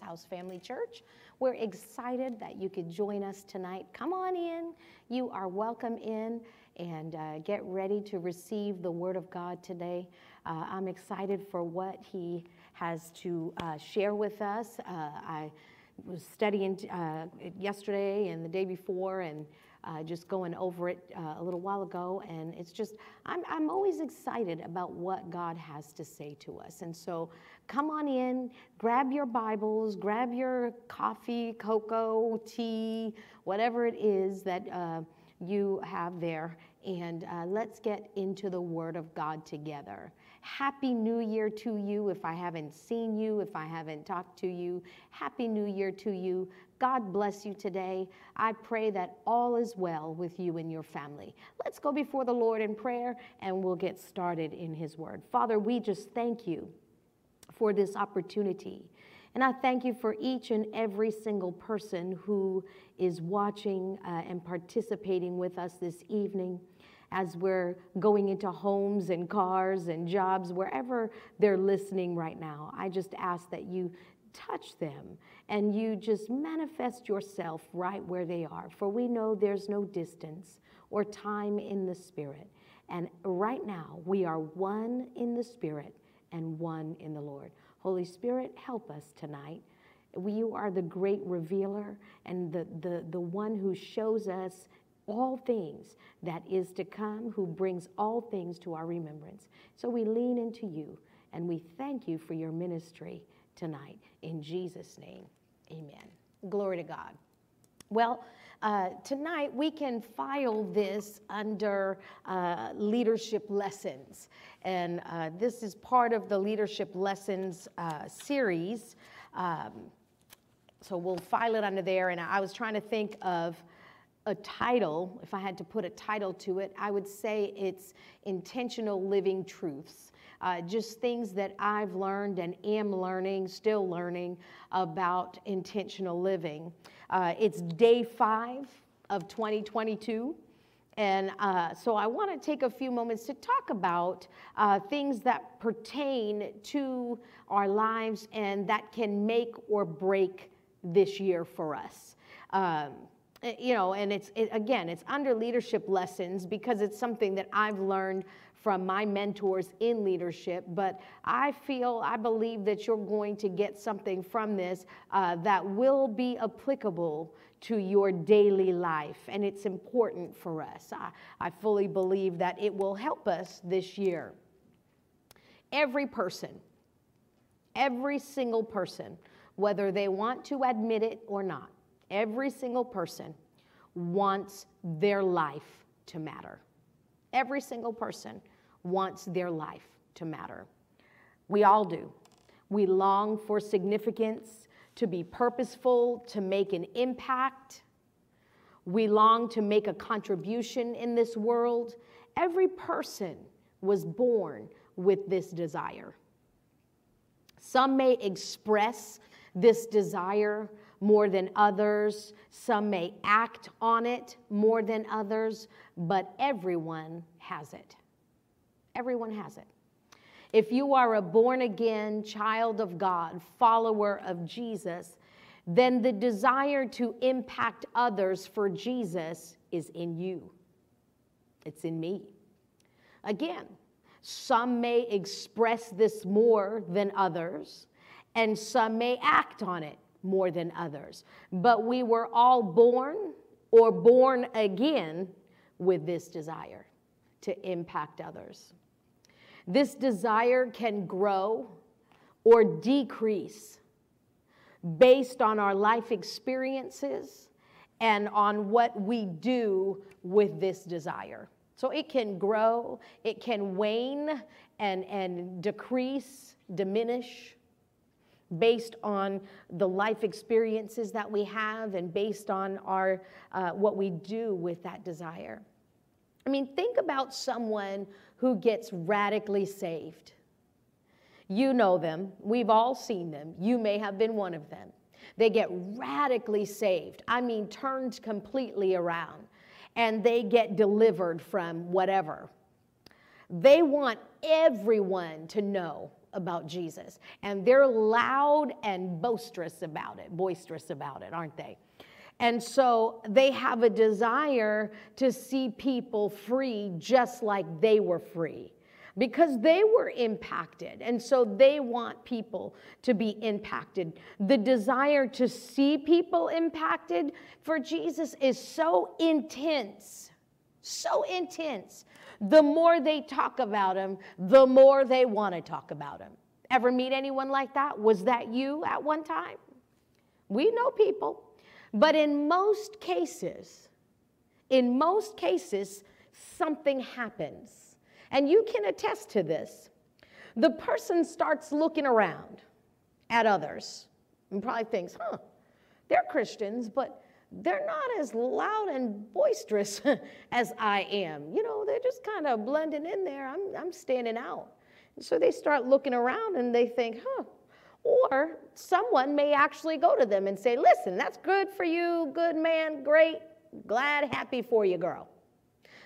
House Family Church. We're excited that you could join us tonight. Come on in. You are welcome in and uh, get ready to receive the Word of God today. Uh, I'm excited for what He has to uh, share with us. Uh, I was studying uh, yesterday and the day before and uh, just going over it uh, a little while ago. And it's just, I'm, I'm always excited about what God has to say to us. And so come on in, grab your Bibles, grab your coffee, cocoa, tea, whatever it is that uh, you have there, and uh, let's get into the Word of God together. Happy New Year to you if I haven't seen you, if I haven't talked to you. Happy New Year to you. God bless you today. I pray that all is well with you and your family. Let's go before the Lord in prayer and we'll get started in His Word. Father, we just thank you for this opportunity. And I thank you for each and every single person who is watching uh, and participating with us this evening as we're going into homes and cars and jobs, wherever they're listening right now. I just ask that you touch them and you just manifest yourself right where they are. For we know there's no distance or time in the Spirit. And right now, we are one in the Spirit and one in the Lord. Holy Spirit, help us tonight. You are the great revealer and the, the, the one who shows us all things that is to come, who brings all things to our remembrance. So we lean into you and we thank you for your ministry tonight. In Jesus' name, amen. Glory to God. Well, uh, tonight we can file this under uh, leadership lessons. And uh, this is part of the leadership lessons uh, series. Um, so we'll file it under there. And I was trying to think of a title, if I had to put a title to it, I would say it's Intentional Living Truths. Uh, just things that I've learned and am learning, still learning about intentional living. Uh, it's day five of 2022. And uh, so I want to take a few moments to talk about uh, things that pertain to our lives and that can make or break this year for us. Um, Eh, you know, and it's, it, again, it's under leadership lessons because it's something that I've learned from my mentors in leadership. But I feel, I believe that you're going to get something from this uh, that will be applicable to your daily life. And it's important for us. I, I fully believe that it will help us this year. Every person, every single person, whether they want to admit it or not, Every single person wants their life to matter. Every single person wants their life to matter. We all do. We long for significance, to be purposeful, to make an impact. We long to make a contribution in this world. Every person was born with this desire. Some may express this desire more than others. Some may act on it more than others, but everyone has it. Everyone has it. If you are a born again child of God, follower of Jesus, then the desire to impact others for Jesus is in you. It's in me. Again, some may express this more than others, and some may act on it more than others. But we were all born or born again with this desire to impact others. This desire can grow or decrease based on our life experiences and on what we do with this desire. So it can grow, it can wane and, and decrease, diminish based on the life experiences that we have and based on our uh, what we do with that desire i mean think about someone who gets radically saved. You know them. We've all seen them. You may have been one of them. They get radically saved. I mean turned completely around. And they get delivered from whatever. They want everyone to know about Jesus. And they're loud and boisterous about it, boisterous about it, aren't they? And so they have a desire to see people free just like they were free because they were impacted. And so they want people to be impacted. The desire to see people impacted for Jesus is so intense, so intense. The more they talk about him, the more they want to talk about him. Ever meet anyone like that? Was that you at one time? We know people. But in most cases, in most cases, something happens and you can attest to this. The person starts looking around at others and probably thinks, huh, they're Christians, but they're not as loud and boisterous as I am. You know, they're just kind of blending in there. I'm, I'm standing out. And so they start looking around and they think, huh. Or someone may actually go to them and say, listen, that's good for you, good man, great, glad, happy for you, girl.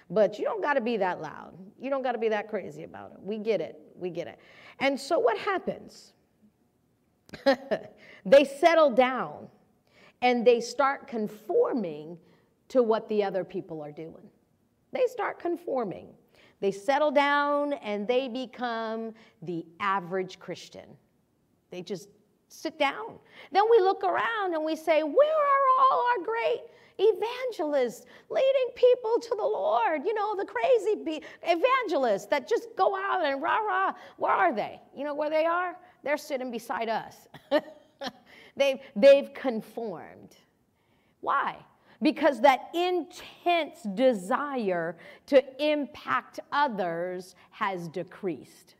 But you don't got to be that loud. You don't got to be that crazy about it. We get it. We get it. And so what happens? they settle down and they start conforming to what the other people are doing. They start conforming. They settle down and they become the average Christian. They just sit down. Then we look around and we say, Where are all our great evangelists leading people to the Lord, you know, the crazy evangelists that just go out and rah rah. Where are they? You know where they are? They're sitting beside us. they've, they've conformed. Why? Because that intense desire to impact others has decreased.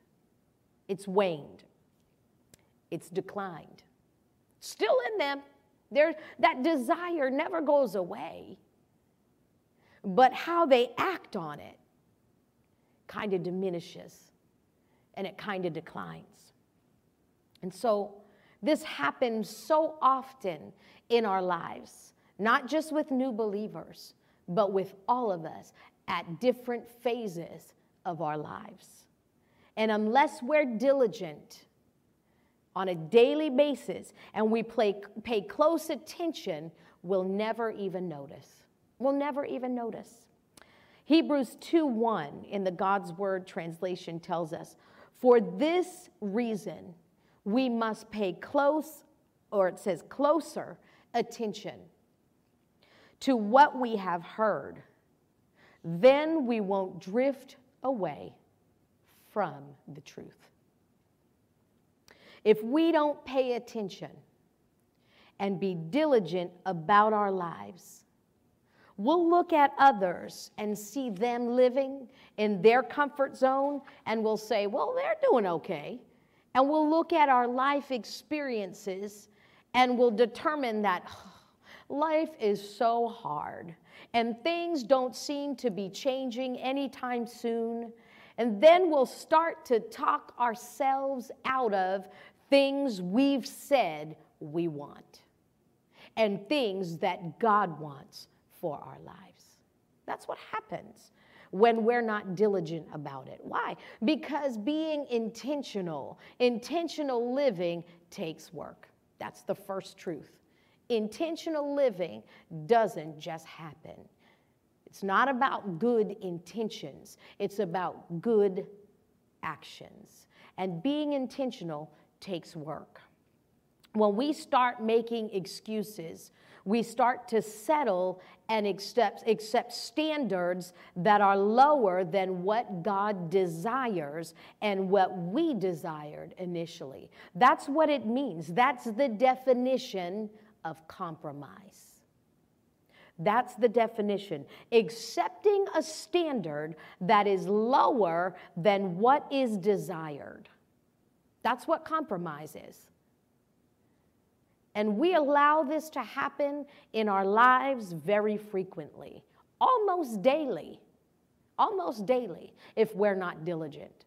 It's waned. It's declined. Still in them, there, that desire never goes away. But how they act on it kind of diminishes and it kind of declines. And so this happens so often in our lives, not just with new believers, but with all of us at different phases of our lives. And unless we're diligent, on a daily basis and we play, pay close attention, we'll never even notice. We'll never even notice. Hebrews 2:1 in the God's Word translation tells us, "For this reason we must pay close or it says closer attention to what we have heard. Then we won't drift away from the truth." If we don't pay attention and be diligent about our lives, we'll look at others and see them living in their comfort zone and we'll say, well, they're doing okay. And we'll look at our life experiences and we'll determine that life is so hard and things don't seem to be changing anytime soon. And then we'll start to talk ourselves out of things we've said we want and things that God wants for our lives. That's what happens when we're not diligent about it. Why? Because being intentional, intentional living takes work. That's the first truth. Intentional living doesn't just happen. It's not about good intentions, it's about good actions. And being intentional takes work. When we start making excuses, we start to settle and accept, accept standards that are lower than what God desires and what we desired initially. That's what it means. That's the definition of compromise. That's the definition. Accepting a standard that is lower than what is desired. That's what compromise is. And we allow this to happen in our lives very frequently, almost daily, almost daily, if we're not diligent.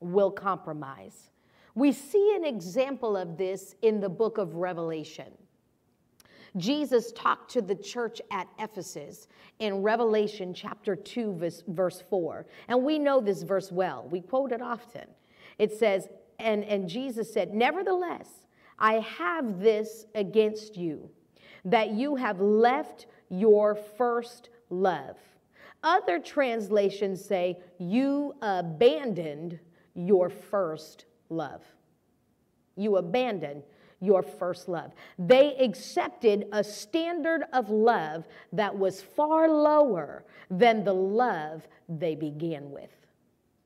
We'll compromise. We see an example of this in the book of Revelation. Jesus talked to the church at Ephesus in Revelation chapter 2, verse, verse 4. And we know this verse well, we quote it often. It says, and, and Jesus said, Nevertheless, I have this against you, that you have left your first love. Other translations say, You abandoned your first love. You abandoned your first love. They accepted a standard of love that was far lower than the love they began with.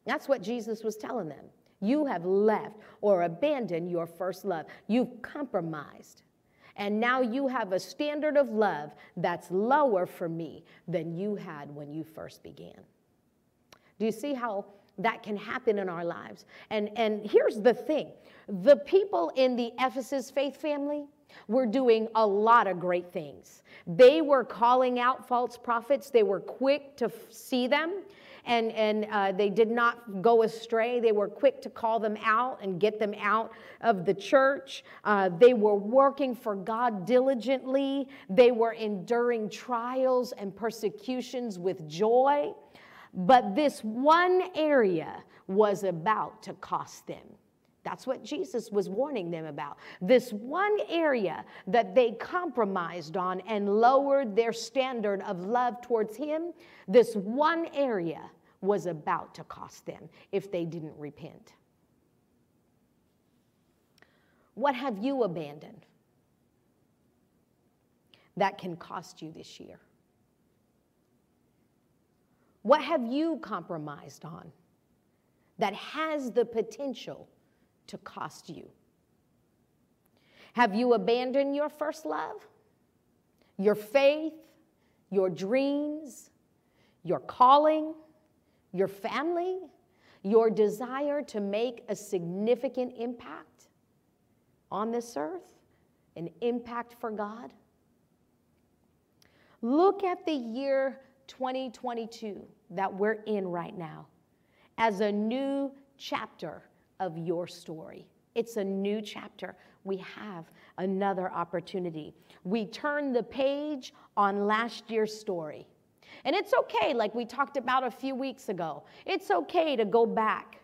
That's what Jesus was telling them. You have left or abandoned your first love. You've compromised. And now you have a standard of love that's lower for me than you had when you first began. Do you see how that can happen in our lives? And, and here's the thing the people in the Ephesus faith family were doing a lot of great things. They were calling out false prophets, they were quick to see them. And, and uh, they did not go astray. They were quick to call them out and get them out of the church. Uh, they were working for God diligently. They were enduring trials and persecutions with joy. But this one area was about to cost them. That's what Jesus was warning them about. This one area that they compromised on and lowered their standard of love towards Him, this one area was about to cost them if they didn't repent. What have you abandoned that can cost you this year? What have you compromised on that has the potential to cost you? Have you abandoned your first love, your faith, your dreams, your calling, your family, your desire to make a significant impact on this earth, an impact for God? Look at the year 2022 that we're in right now as a new chapter of your story. It's a new chapter. We have another opportunity. We turn the page on last year's story. And it's okay, like we talked about a few weeks ago, it's okay to go back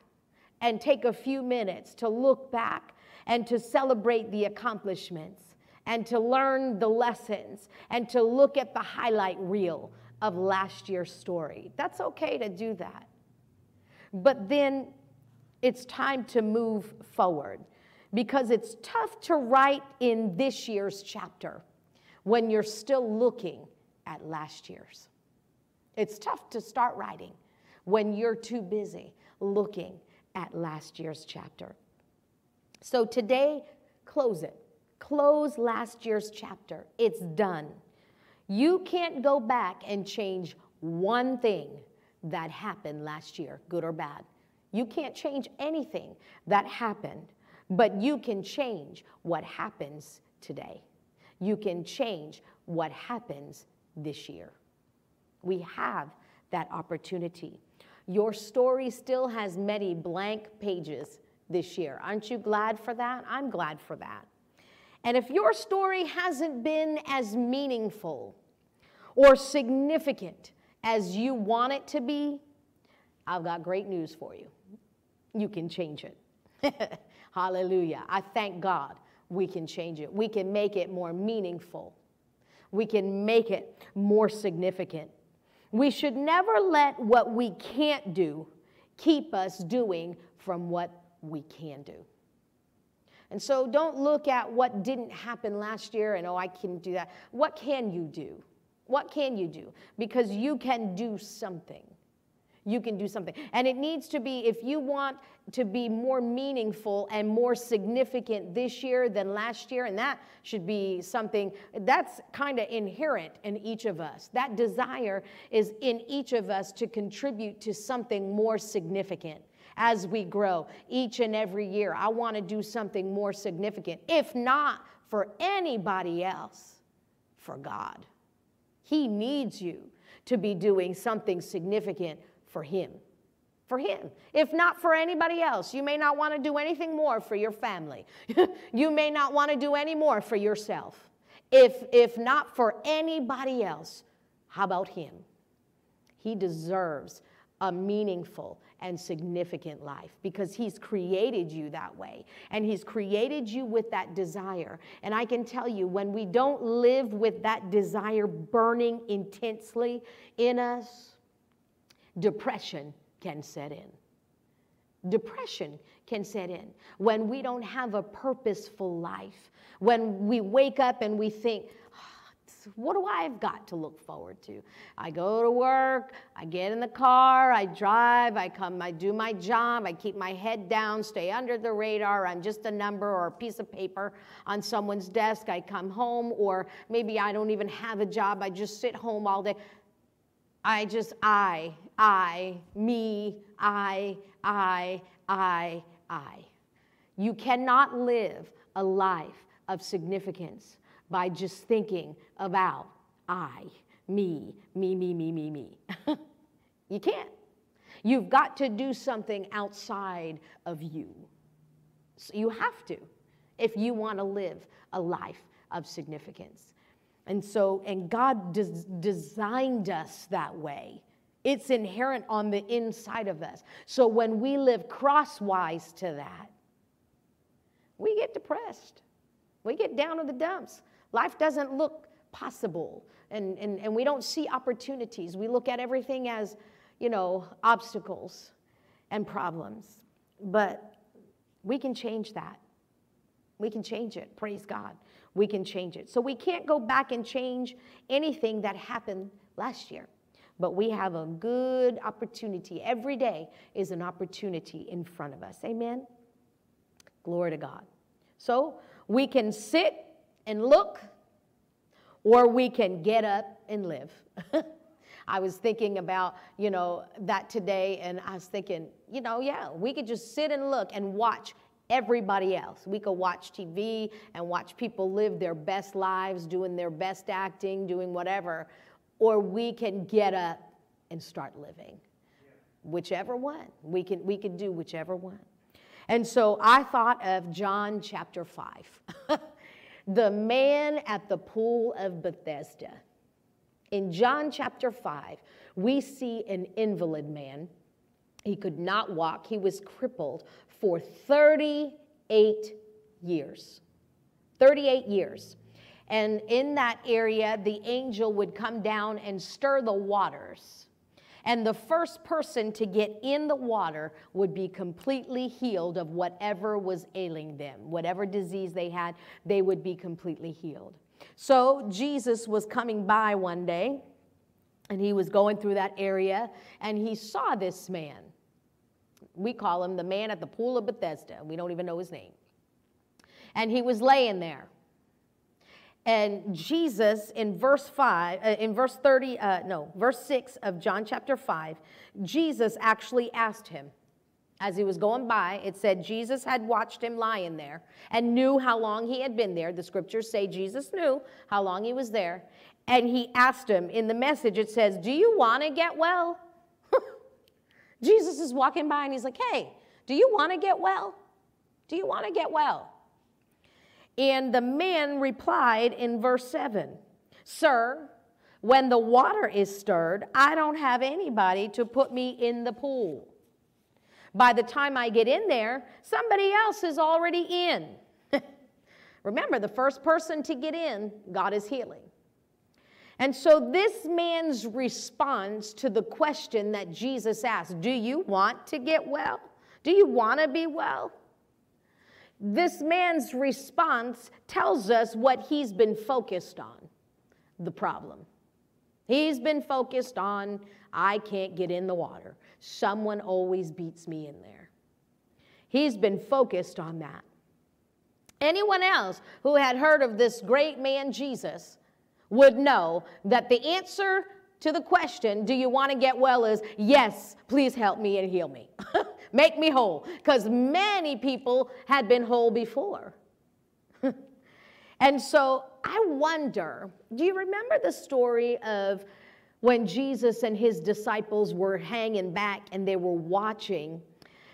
and take a few minutes to look back and to celebrate the accomplishments and to learn the lessons and to look at the highlight reel of last year's story. That's okay to do that. But then it's time to move forward because it's tough to write in this year's chapter when you're still looking at last year's. It's tough to start writing when you're too busy looking at last year's chapter. So today, close it. Close last year's chapter. It's done. You can't go back and change one thing that happened last year, good or bad. You can't change anything that happened, but you can change what happens today. You can change what happens this year. We have that opportunity. Your story still has many blank pages this year. Aren't you glad for that? I'm glad for that. And if your story hasn't been as meaningful or significant as you want it to be, I've got great news for you. You can change it. Hallelujah. I thank God we can change it. We can make it more meaningful. We can make it more significant. We should never let what we can't do keep us doing from what we can do. And so don't look at what didn't happen last year and, oh, I can do that. What can you do? What can you do? Because you can do something. You can do something. And it needs to be, if you want to be more meaningful and more significant this year than last year, and that should be something that's kind of inherent in each of us. That desire is in each of us to contribute to something more significant as we grow each and every year. I want to do something more significant, if not for anybody else, for God. He needs you to be doing something significant for Him for him, if not for anybody else. You may not want to do anything more for your family. you may not want to do any more for yourself. If, if not for anybody else, how about him? He deserves a meaningful and significant life because He's created you that way. And He's created you with that desire. And I can tell you, when we don't live with that desire burning intensely in us, depression can set in. Depression can set in when we don't have a purposeful life, when we wake up and we think, ah, what do I have got to look forward to? I go to work, I get in the car, I drive, I come, I do my job, I keep my head down, stay under the radar. I'm just a number or a piece of paper on someone's desk. I come home, or maybe I don't even have a job, I just sit home all day. I just, I, I, me, I, I, I, I. You cannot live a life of significance by just thinking about I, me, me, me, me, me, me. you can't. You've got to do something outside of you. So you have to if you want to live a life of significance. And so, and God des- designed us that way. It's inherent on the inside of us. So when we live crosswise to that, we get depressed. We get down in the dumps. Life doesn't look possible, and, and, and we don't see opportunities. We look at everything as, you know, obstacles and problems. But we can change that. We can change it. Praise God. We can change it. So we can't go back and change anything that happened last year. But we have a good opportunity. Every day is an opportunity in front of us. Amen? Glory to God. So we can sit and look, or we can get up and live. I was thinking about, you know, that today, and I was thinking, you know, yeah, we could just sit and look and watch everybody else. We could watch TV and watch people live their best lives, doing their best acting, doing whatever, or we can get up and start living. Whichever one. We can we can do whichever one. And so I thought of John chapter 5. the man at the pool of Bethesda. In John chapter 5, we see an invalid man. He could not walk, he was crippled for 38 years. 38 years. And in that area, the angel would come down and stir the waters and the first person to get in the water would be completely healed of whatever was ailing them, whatever disease they had, they would be completely healed. So Jesus was coming by one day and he was going through that area and he saw this man. We call him the man at the pool of Bethesda. We don't even know his name. And he was laying there. And Jesus, in verse 5, uh, in verse 30, uh, no, verse 6 of John chapter 5, Jesus actually asked him, as he was going by, it said Jesus had watched him lying there and knew how long he had been there. The scriptures say Jesus knew how long he was there. And he asked him in the message, it says, Do you want to get well? Jesus is walking by and he's like, Hey, do you want to get well? Do you want to get well? And the man replied in verse 7 Sir, when the water is stirred, I don't have anybody to put me in the pool. By the time I get in there, somebody else is already in. Remember, the first person to get in, God is healing. And so, this man's response to the question that Jesus asked Do you want to get well? Do you want to be well? This man's response tells us what he's been focused on the problem. He's been focused on, I can't get in the water. Someone always beats me in there. He's been focused on that. Anyone else who had heard of this great man Jesus would know that the answer to the question, Do you want to get well? is yes, please help me and heal me. Make me whole. Because many people had been whole before. and so I wonder do you remember the story of when Jesus and his disciples were hanging back and they were watching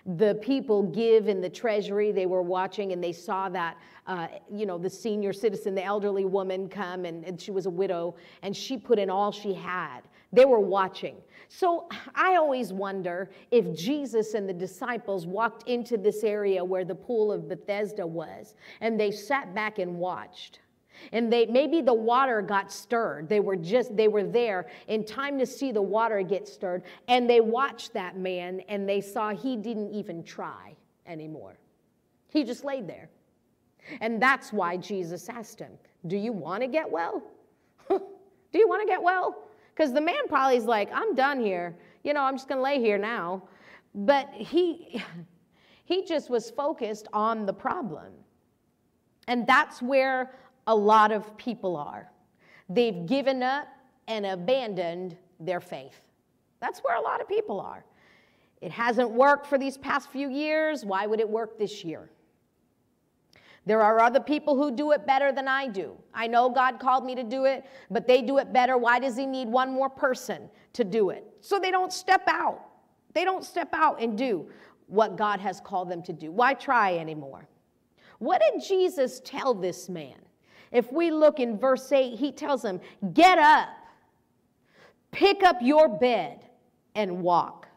the people give in the treasury. They were watching and they saw that, uh, you know, the senior citizen, the elderly woman come and, and she was a widow and she put in all she had. They were watching. So I always wonder if Jesus and the disciples walked into this area where the pool of Bethesda was and they sat back and watched. And they maybe the water got stirred. They were just they were there in time to see the water get stirred and they watched that man and they saw he didn't even try anymore. He just laid there. And that's why jesus asked him do you want to get well? Do you want to get well because the man probably is like i'm done here you know i'm just going to lay here now but he he just was focused on the problem and that's where a lot of people are. They've given up and abandoned their faith. That's where a lot of people are. It hasn't worked for these past few years. Why would it work this year? There are other people who do it better than I do. I know God called me to do it, but they do it better. Why does He need one more person to do it? So they don't step out. They don't step out and do what God has called them to do. Why try anymore? What did Jesus tell this man? If we look in verse 8, he tells them, Get up, pick up your bed, and walk.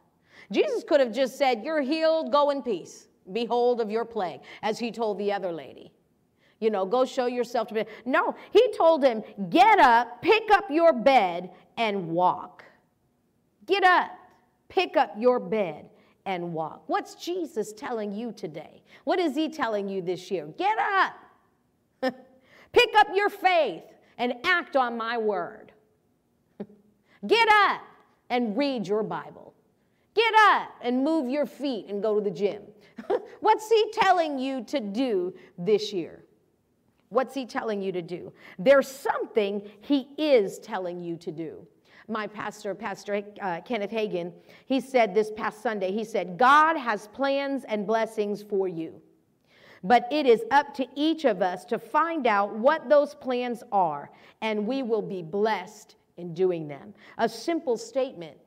Jesus could have just said, You're healed, go in peace. Behold of your plague, as he told the other lady. You know, go show yourself to be. No, he told him, Get up, pick up your bed, and walk. Get up, pick up your bed, and walk. What's Jesus telling you today? What is he telling you this year? Get up. Pick up your faith and act on my word. Get up and read your Bible. Get up and move your feet and go to the gym. What's he telling you to do this year? What's he telling you to do? There's something he is telling you to do. My pastor, Pastor uh, Kenneth Hagin, he said this past Sunday, he said, God has plans and blessings for you. But it is up to each of us to find out what those plans are, and we will be blessed in doing them. A simple statement.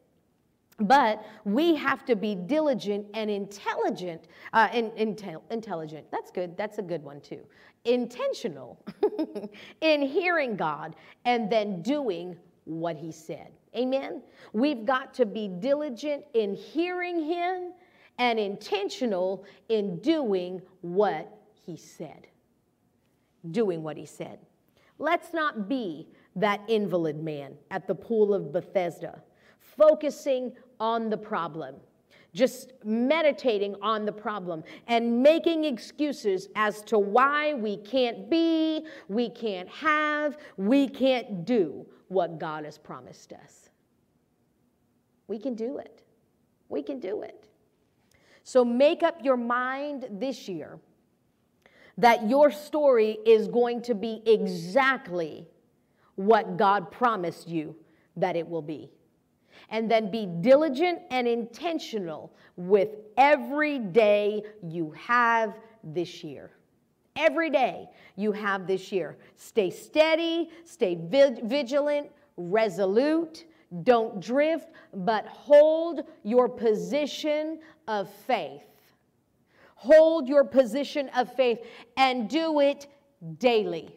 But we have to be diligent and intelligent. Uh, in, intel, intelligent. That's good. That's a good one, too. Intentional in hearing God and then doing what He said. Amen? We've got to be diligent in hearing Him and intentional in doing what he said. Doing what he said. Let's not be that invalid man at the pool of Bethesda, focusing on the problem, just meditating on the problem and making excuses as to why we can't be, we can't have, we can't do what God has promised us. We can do it. We can do it. So make up your mind this year that your story is going to be exactly what God promised you that it will be. And then be diligent and intentional with every day you have this year. Every day you have this year. Stay steady, stay vigilant, resolute, don't drift, but hold your position of faith. Hold your position of faith and do it daily.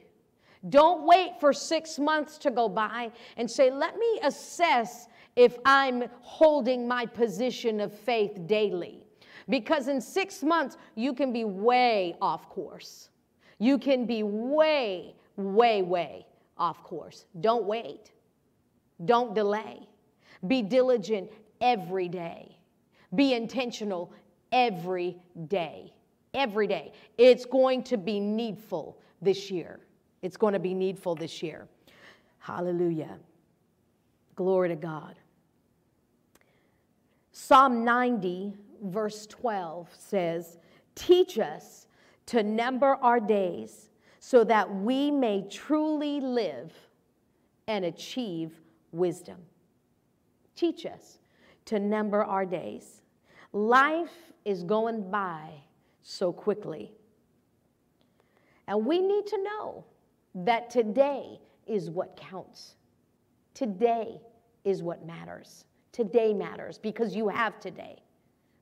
Don't wait for six months to go by and say, let me assess if I'm holding my position of faith daily. Because in six months, you can be way off course. You can be way, way, way off course. Don't wait. Don't delay. Be diligent every day. Be intentional every day. Every day. It's going to be needful this year. It's going to be needful this year. Hallelujah. Glory to God. Psalm 90, verse 12 says, Teach us to number our days so that we may truly live and achieve wisdom. Teach us to number our days. Life is going by so quickly. And we need to know that today is what counts. Today is what matters. Today matters because you have today.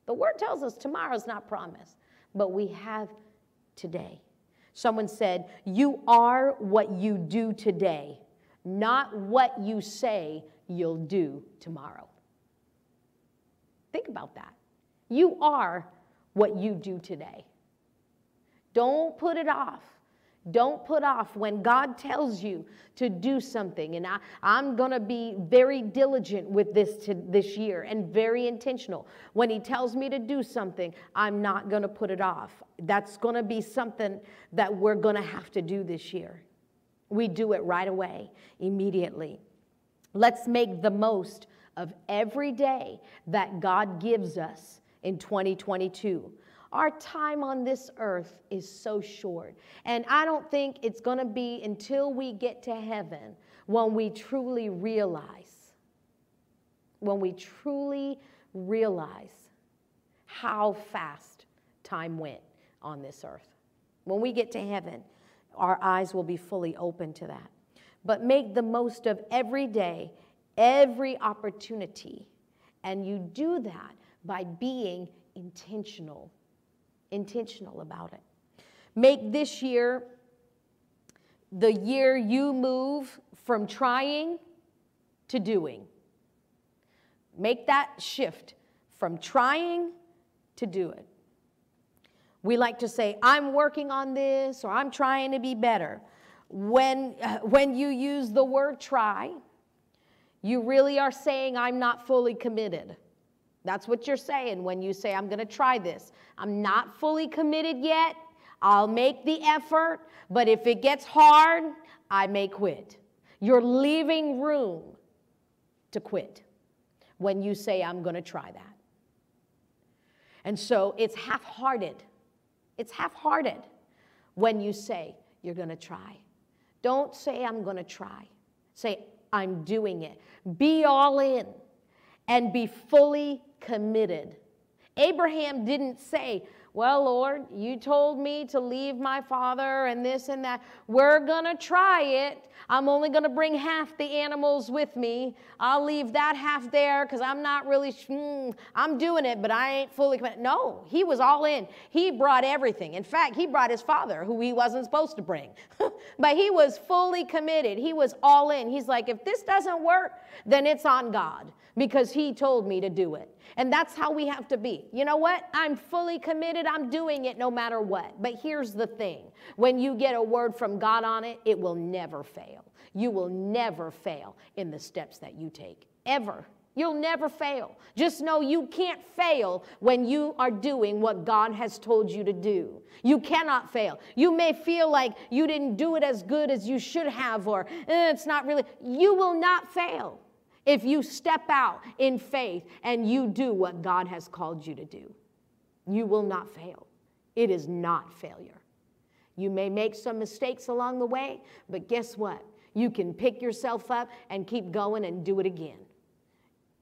The word tells us tomorrow's not promised, but we have today. Someone said, You are what you do today, not what you say you'll do tomorrow. Think about that. You are what you do today. Don't put it off. Don't put off when God tells you to do something. And I, I'm going to be very diligent with this to, this year and very intentional. When He tells me to do something, I'm not going to put it off. That's going to be something that we're going to have to do this year. We do it right away, immediately. Let's make the most of every day that God gives us in 2022. Our time on this earth is so short. And I don't think it's going to be until we get to heaven when we truly realize, when we truly realize how fast time went on this earth. When we get to heaven, our eyes will be fully open to that. But make the most of every day, every opportunity. And you do that by being intentional intentional about it. Make this year the year you move from trying to doing. Make that shift from trying to do it. We like to say, I'm working on this or I'm trying to be better. When, when you use the word try, you really are saying, I'm not fully committed. That's what you're saying when you say, I'm going to try this. I'm not fully committed yet. I'll make the effort, but if it gets hard, I may quit. You're leaving room to quit when you say, I'm going to try that. And so it's half hearted. It's half hearted when you say, you're going to try. Don't say, I'm going to try. Say, I'm doing it. Be all in and be fully committed. Abraham didn't say, well, Lord, you told me to leave my father and this and that. We're going to try it. I'm only going to bring half the animals with me. I'll leave that half there because I'm not really, mm, I'm doing it, but I ain't fully committed. No, he was all in. He brought everything. In fact, he brought his father, who he wasn't supposed to bring. but he was fully committed. He was all in. He's like, if this doesn't work, then it's on God because he told me to do it. And that's how we have to be. You know what? I'm fully committed. I'm doing it no matter what. But here's the thing when you get a word from God on it, it will never fail. You will never fail in the steps that you take, ever. You'll never fail. Just know you can't fail when you are doing what God has told you to do. You cannot fail. You may feel like you didn't do it as good as you should have, or eh, it's not really. You will not fail if you step out in faith and you do what God has called you to do. You will not fail. It is not failure. You may make some mistakes along the way, but guess what? You can pick yourself up and keep going and do it again.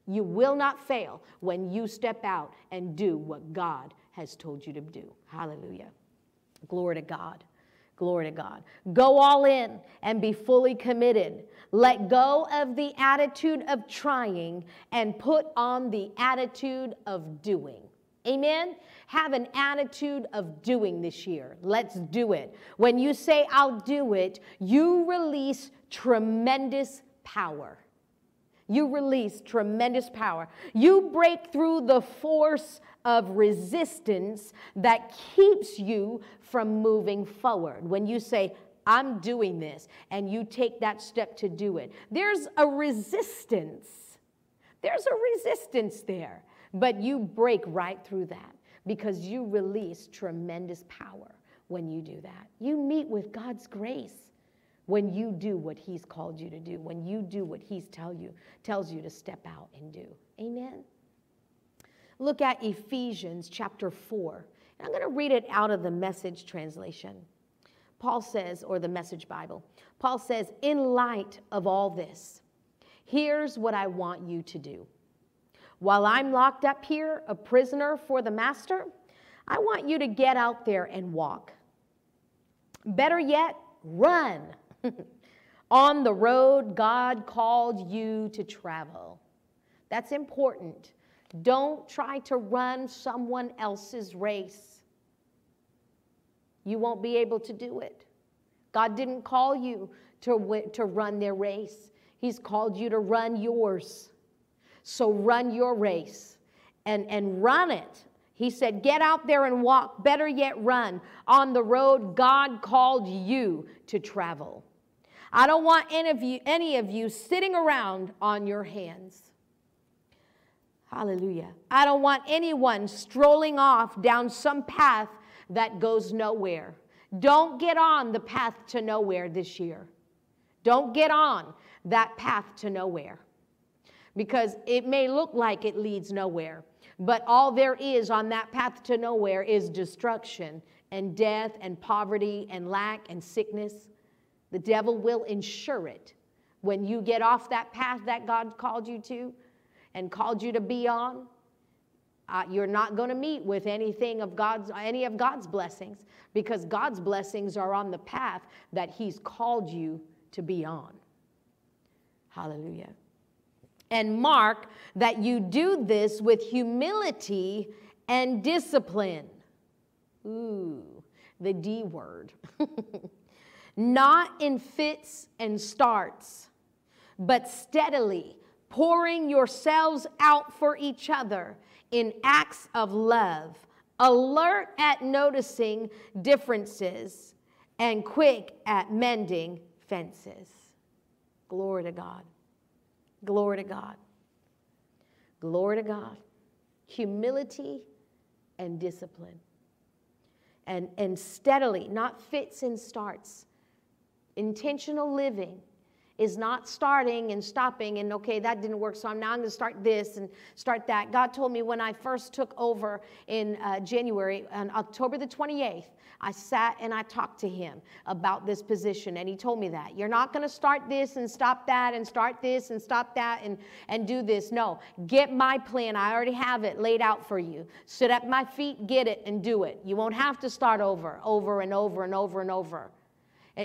You will not fail when you step out and do what God has told you to do. Hallelujah. Glory to God. Glory to God. Go all in and be fully committed. Let go of the attitude of trying and put on the attitude of doing. Amen? Have an attitude of doing this year. Let's do it. When you say, I'll do it, you release tremendous power. You release tremendous power. You break through the force of resistance that keeps you from moving forward. When you say, I'm doing this, and you take that step to do it, there's a resistance. There's a resistance there, but you break right through that because you release tremendous power when you do that. You meet with God's grace when you do what he's called you to do, when you do what he's tell you, tells you to step out and do. Amen. Look at Ephesians chapter 4. I'm going to read it out of the message translation. Paul says, or the message Bible, Paul says, in light of all this, here's what I want you to do. While I'm locked up here, a prisoner for the master, I want you to get out there and walk. Better yet, run on the road God called you to travel. That's important Don't try to run someone else's race. You won't be able to do it. God didn't call you to, to run their race, He's called you to run yours. So run your race and, and run it. He said, Get out there and walk. Better yet, run on the road God called you to travel. I don't want any of you, any of you sitting around on your hands. Hallelujah. I don't want anyone strolling off down some path that goes nowhere. Don't get on the path to nowhere this year. Don't get on that path to nowhere because it may look like it leads nowhere, but all there is on that path to nowhere is destruction and death and poverty and lack and sickness. The devil will ensure it when you get off that path that God called you to and called you to be on. Uh, you're not going to meet with anything of God's any of God's blessings because God's blessings are on the path that He's called you to be on. Hallelujah. And mark that you do this with humility and discipline. Ooh, the D word. Not in fits and starts, but steadily pouring yourselves out for each other in acts of love, alert at noticing differences, and quick at mending fences. Glory to God. Glory to God. Glory to God. Humility and discipline. And, and steadily, not fits and starts. Intentional living is not starting and stopping and okay that didn't work so i'm now I'm going to start this and start that. God told me when i first took over in uh, january on october the 28th i sat and i talked to him about this position and he told me that. You're not going to start this and stop that and start this and stop that and, and do this. No get my plan. I already have it laid out for you. Sit at my feet get it and do it. You won't have to start over over and over and over and over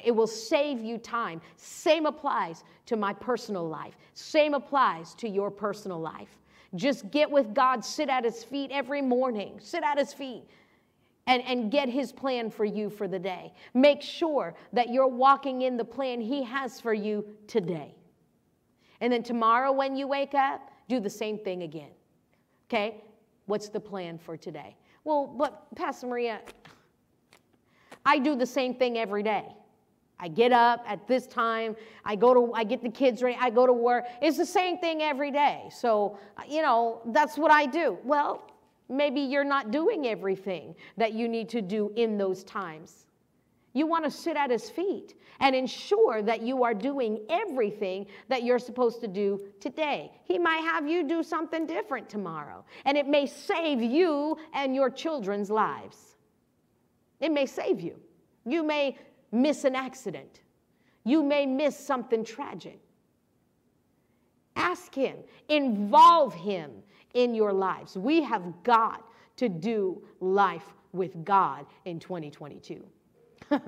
it will save you time. Same applies to my personal life. Same applies to your personal life. Just get with God, sit at his feet every morning, sit at his feet. And, and get his plan for you for the day. Make sure that you're walking in the plan he has for you today. And then tomorrow, when you wake up, do the same thing again. Okay? What's the plan for today? Well, but Pastor Maria, I do the same thing every day. I get up at this time, I go to I get the kids ready, I go to work. It's the same thing every day. So, you know, that's what I do. Well, maybe you're not doing everything that you need to do in those times. You want to sit at his feet and ensure that you are doing everything that you're supposed to do today. He might have you do something different tomorrow, and it may save you and your children's lives. It may save you. You may miss an accident. You may miss something tragic. Ask Him, involve Him in your lives. We have got to do life with God in 2022.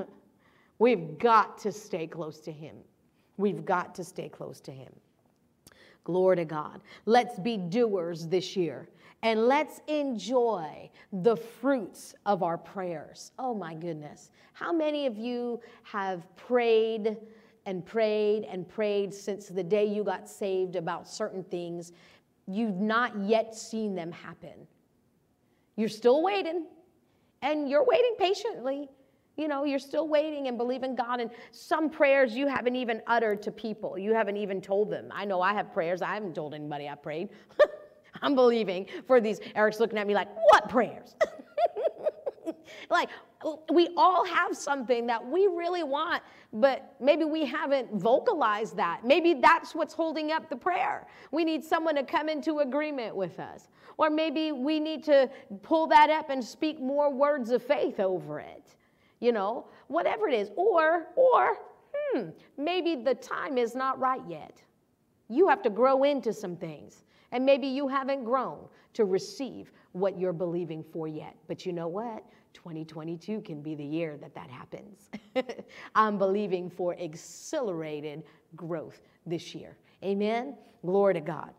We've got to stay close to Him. We've got to stay close to Him. Glory to God. Let's be doers this year and let's enjoy the fruits of our prayers. Oh my goodness. How many of you have prayed and prayed and prayed since the day you got saved about certain things? You've not yet seen them happen. You're still waiting, and you're waiting patiently. You know, you're still waiting and believing God. And some prayers you haven't even uttered to people. You haven't even told them. I know I have prayers. I haven't told anybody I prayed. I'm believing for these. Eric's looking at me like, what prayers? like, we all have something that we really want, but maybe we haven't vocalized that. Maybe that's what's holding up the prayer. We need someone to come into agreement with us. Or maybe we need to pull that up and speak more words of faith over it. You know, whatever it is. Or, or, hmm, maybe the time is not right yet. You have to grow into some things. And maybe you haven't grown to receive what you're believing for yet. But you know what? 2022 can be the year that that happens. I'm believing for accelerated growth this year. Amen? Glory to God.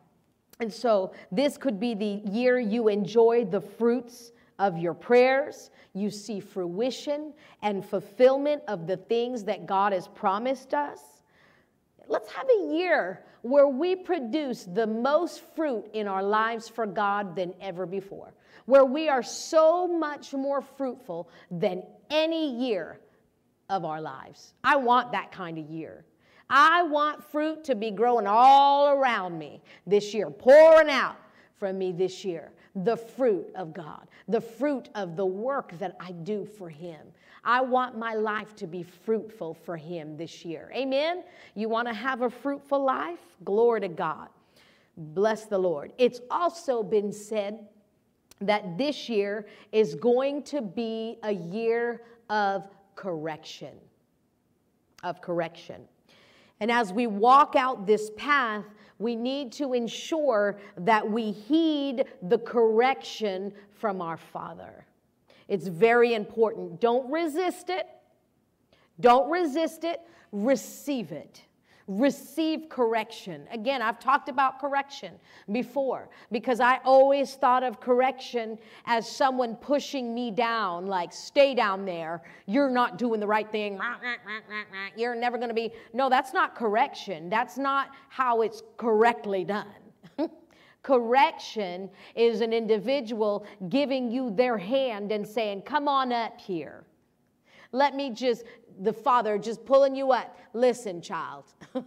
And so this could be the year you enjoy the fruits of your prayers. You see fruition and fulfillment of the things that God has promised us. Let's have a year where we produce the most fruit in our lives for God than ever before, where we are so much more fruitful than any year of our lives. I want that kind of year. I want fruit to be growing all around me this year, pouring out from me this year. The fruit of God, the fruit of the work that I do for Him. I want my life to be fruitful for Him this year. Amen? You want to have a fruitful life? Glory to God. Bless the Lord. It's also been said that this year is going to be a year of correction. Of correction. And as we walk out this path, we need to ensure that we heed the correction from our Father. It's very important. Don't resist it. Don't resist it. Receive it receive correction. Again, I've talked about correction before because I always thought of correction as someone pushing me down, like, stay down there. You're not doing the right thing. You're never going to be. No, that's not correction. That's not how it's correctly done. Correction is an individual giving you their hand and saying, Come on up here. Let me just the father just pulling you up. Listen, child,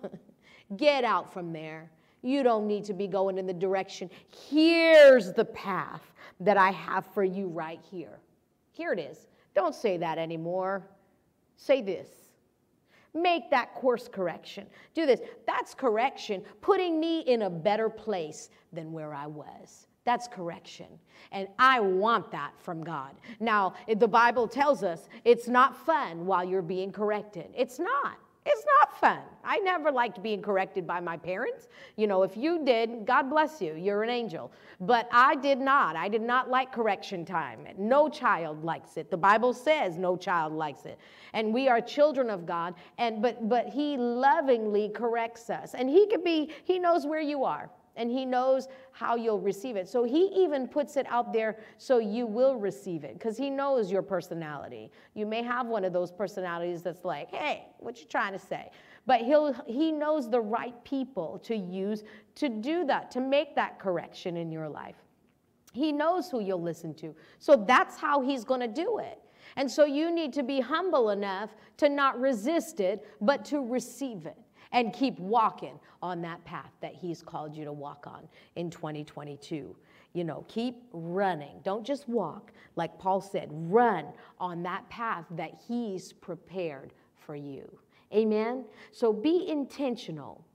get out from there. You don't need to be going in the direction. Here's the path that I have for you right here. Here it is. Don't say that anymore. Say this. Make that course correction. Do this. That's correction, putting me in a better place than where I was. That's correction. And I want that from God. Now, the Bible tells us it's not fun while you're being corrected. It's not. It's not fun. I never liked being corrected by my parents. You know, if you did, God bless you, you're an angel. But I did not. I did not like correction time. No child likes it. The Bible says no child likes it. And we are children of God, and but but he lovingly corrects us. And he could be, he knows where you are and he knows how you'll receive it. So he even puts it out there so you will receive it because he knows your personality. You may have one of those personalities that's like, "Hey, what you trying to say?" But he'll he knows the right people to use to do that, to make that correction in your life. He knows who you'll listen to. So that's how he's going to do it. And so you need to be humble enough to not resist it, but to receive it and keep walking on that path that He's called you to walk on in 2022. You know, keep running. Don't just walk, like Paul said, run on that path that He's prepared for you. Amen? So be intentional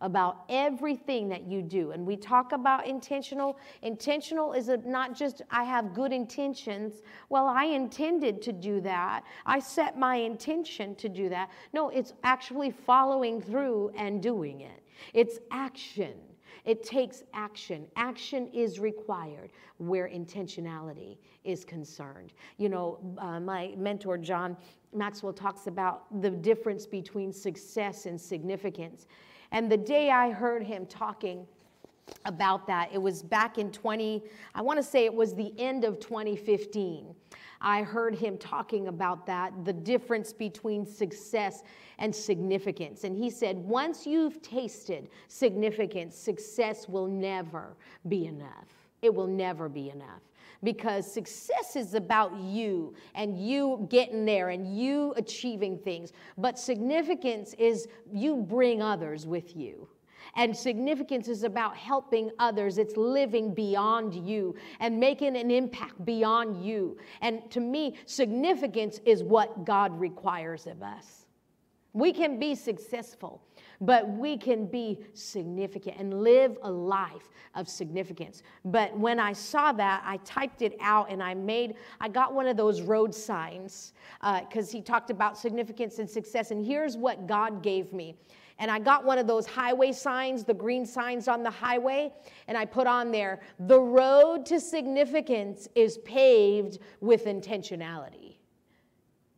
about everything that you do. And we talk about intentional. Intentional is a, not just I have good intentions. Well, I intended to do that. I set my intention to do that. No, it's actually following through and doing it. It's action. It takes action. Action is required where intentionality is concerned. You know, uh, my mentor, John Maxwell, talks about the difference between success and significance. And the day I heard him talking about that, it was back in 20, I want to say it was the end of 2015. I heard him talking about that, the difference between success and significance. And he said, once you've tasted significance, success will never be enough. It will never be enough because success is about you and you getting there and you achieving things. But significance is you bring others with you. And significance is about helping others. It's living beyond you and making an impact beyond you. And to me, significance is what God requires of us. We can be successful but we can be significant and live a life of significance. But when I saw that, I typed it out and I made, I got one of those road signs because uh, he talked about significance and success. And here's what God gave me. And I got one of those highway signs, the green signs on the highway, and I put on there, the road to significance is paved with intentionality.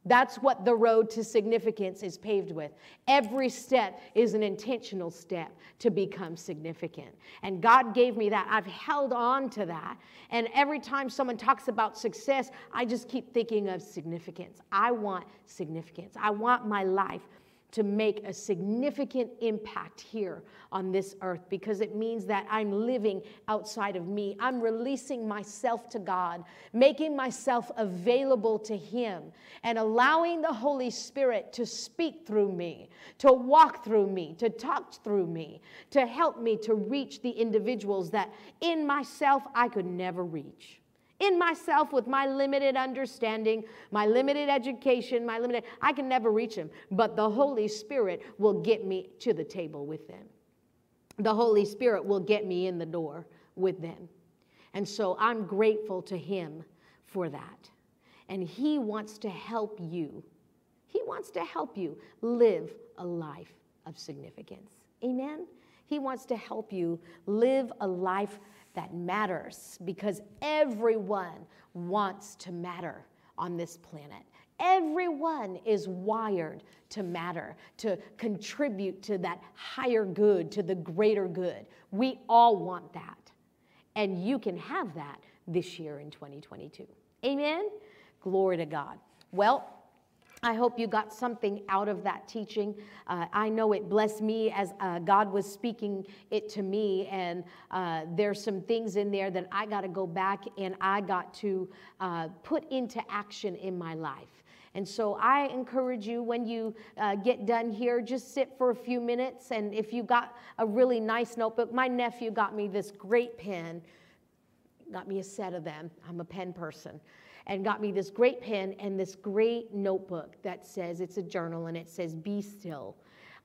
That's what the road to significance is paved with. Every step is an intentional step to become significant. And God gave me that. I've held on to that. And every time someone talks about success, I just keep thinking of significance. I want significance. I want my life to make a significant impact here on this earth because it means that I'm living outside of me. I'm releasing myself to God, making myself available to Him, and allowing the Holy Spirit to speak through me, to walk through me, to talk through me, to help me to reach the individuals that in myself I could never reach in myself with my limited understanding, my limited education, my limited, I can never reach them. But the Holy Spirit will get me to the table with them. The Holy Spirit will get me in the door with them. And so I'm grateful to Him for that. And He wants to help you. He wants to help you live a life of significance. Amen? He wants to help you live a life that matters because everyone wants to matter on this planet. Everyone is wired to matter, to contribute to that higher good, to the greater good. We all want that. And you can have that this year in 2022. Amen? Glory to God. Well, I hope you got something out of that teaching. Uh, I know it blessed me as uh, God was speaking it to me, and uh, there's some things in there that I got to go back and I got to uh, put into action in my life. And so I encourage you when you uh, get done here, just sit for a few minutes. And if you got a really nice notebook, my nephew got me this great pen, got me a set of them. I'm a pen person and got me this great pen and this great notebook that says it's a journal and it says be still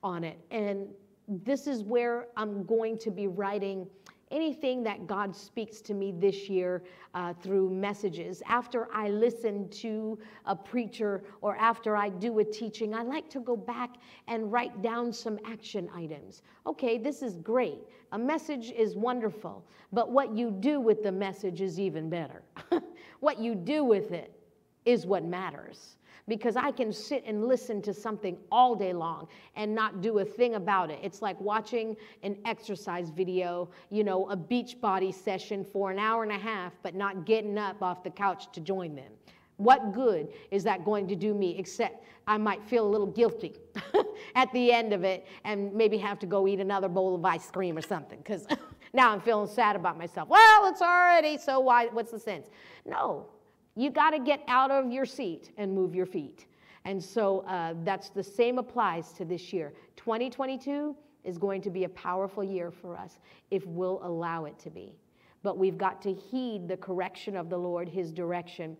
on it. And this is where I'm going to be writing anything that God speaks to me this year uh, through messages. After I listen to a preacher or after I do a teaching, I like to go back and write down some action items. Okay, this is great. A message is wonderful, but what you do with the message is even better. What you do with it is what matters. Because I can sit and listen to something all day long and not do a thing about it. It's like watching an exercise video, you know, a beach body session for an hour and a half, but not getting up off the couch to join them. What good is that going to do me except I might feel a little guilty at the end of it and maybe have to go eat another bowl of ice cream or something because now I'm feeling sad about myself. Well, it's already, so why, what's the sense? No, you got to get out of your seat and move your feet. And so uh, that's the same applies to this year. 2022 is going to be a powerful year for us if we'll allow it to be. But we've got to heed the correction of the Lord, His direction,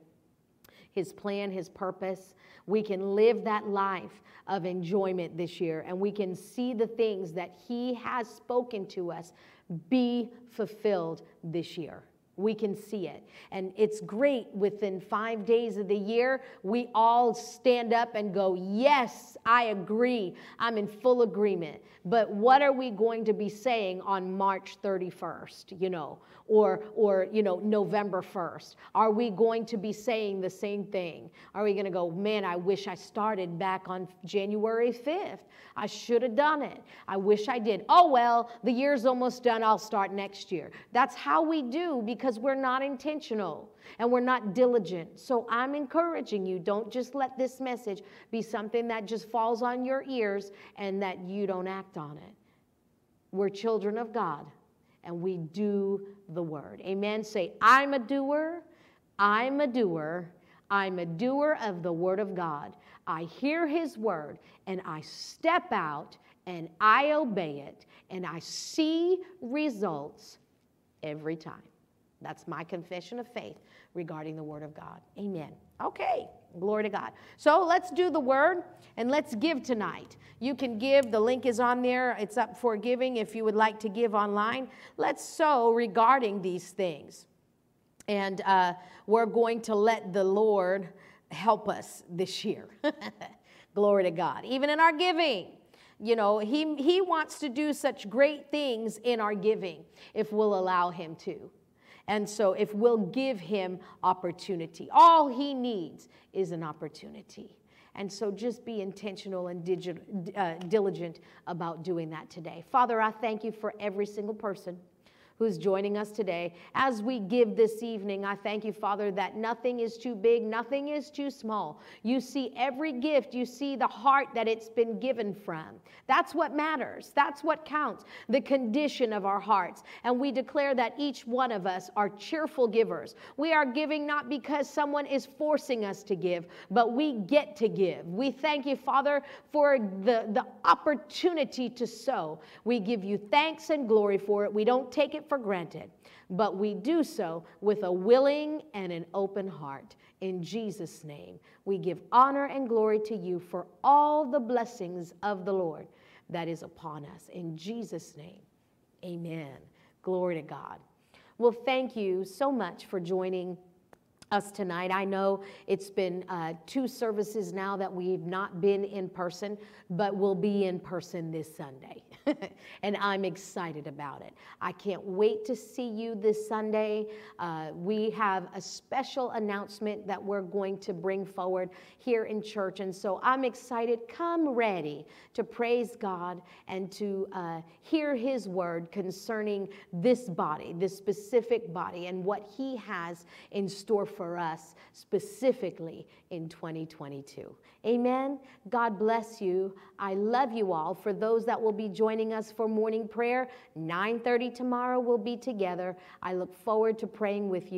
His plan, His purpose. We can live that life of enjoyment this year and we can see the things that He has spoken to us be fulfilled this year. We can see it. And it's great within five days of the year, we all stand up and go, Yes, I agree. I'm in full agreement. But what are we going to be saying on March 31st, you know, or, or you know, November 1st? Are we going to be saying the same thing? Are we going to go, Man, I wish I started back on January 5th? I should have done it. I wish I did. Oh, well, the year's almost done. I'll start next year. That's how we do because we're not intentional and we're not diligent. So I'm encouraging you don't just let this message be something that just falls on your ears and that you don't act on it. We're children of God and we do the word. Amen. Say, I'm a doer. I'm a doer. I'm a doer of the word of God. I hear his word and I step out and I obey it and I see results every time. That's my confession of faith regarding the word of God. Amen. Okay, glory to God. So let's do the word and let's give tonight. You can give, the link is on there. It's up for giving if you would like to give online. Let's sow regarding these things. And uh, we're going to let the Lord help us this year. Glory to God. Even in our giving, you know, he, he wants to do such great things in our giving if we'll allow Him to. And so, if we'll give Him opportunity, all He needs is an opportunity. And so just be intentional and uh, diligent about doing that today. Father, I thank you for every single person who's joining us today. As we give this evening, I thank you, Father, that nothing is too big, nothing is too small. You see every gift, you see the heart that it's been given from. That's what matters, that's what counts, the condition of our hearts. And we declare that each one of us are cheerful givers. We are giving not because someone is forcing us to give, but we get to give. We thank you, Father, for the, the opportunity to sow. We give you thanks and glory for it. We don't take it for granted, but we do so with a willing and an open heart. In Jesus' name, we give honor and glory to you for all the blessings of the Lord that is upon us. In Jesus' name, amen. Glory to God. Well, thank you so much for joining us tonight. I know it's been uh, two services now that we've not been in person, but we'll be in person this Sunday. and I'm excited about it. I can't wait to see you this Sunday. Uh, we have a special announcement that we're going to bring forward here in church. And so I'm excited. Come ready to praise God and to uh, hear His word concerning this body, this specific body, and what He has in store for us specifically in 2022. Amen. God bless you. I love you all. For those that will be joining us for morning prayer, 9:30 tomorrow we'll be together. I look forward to praying with you.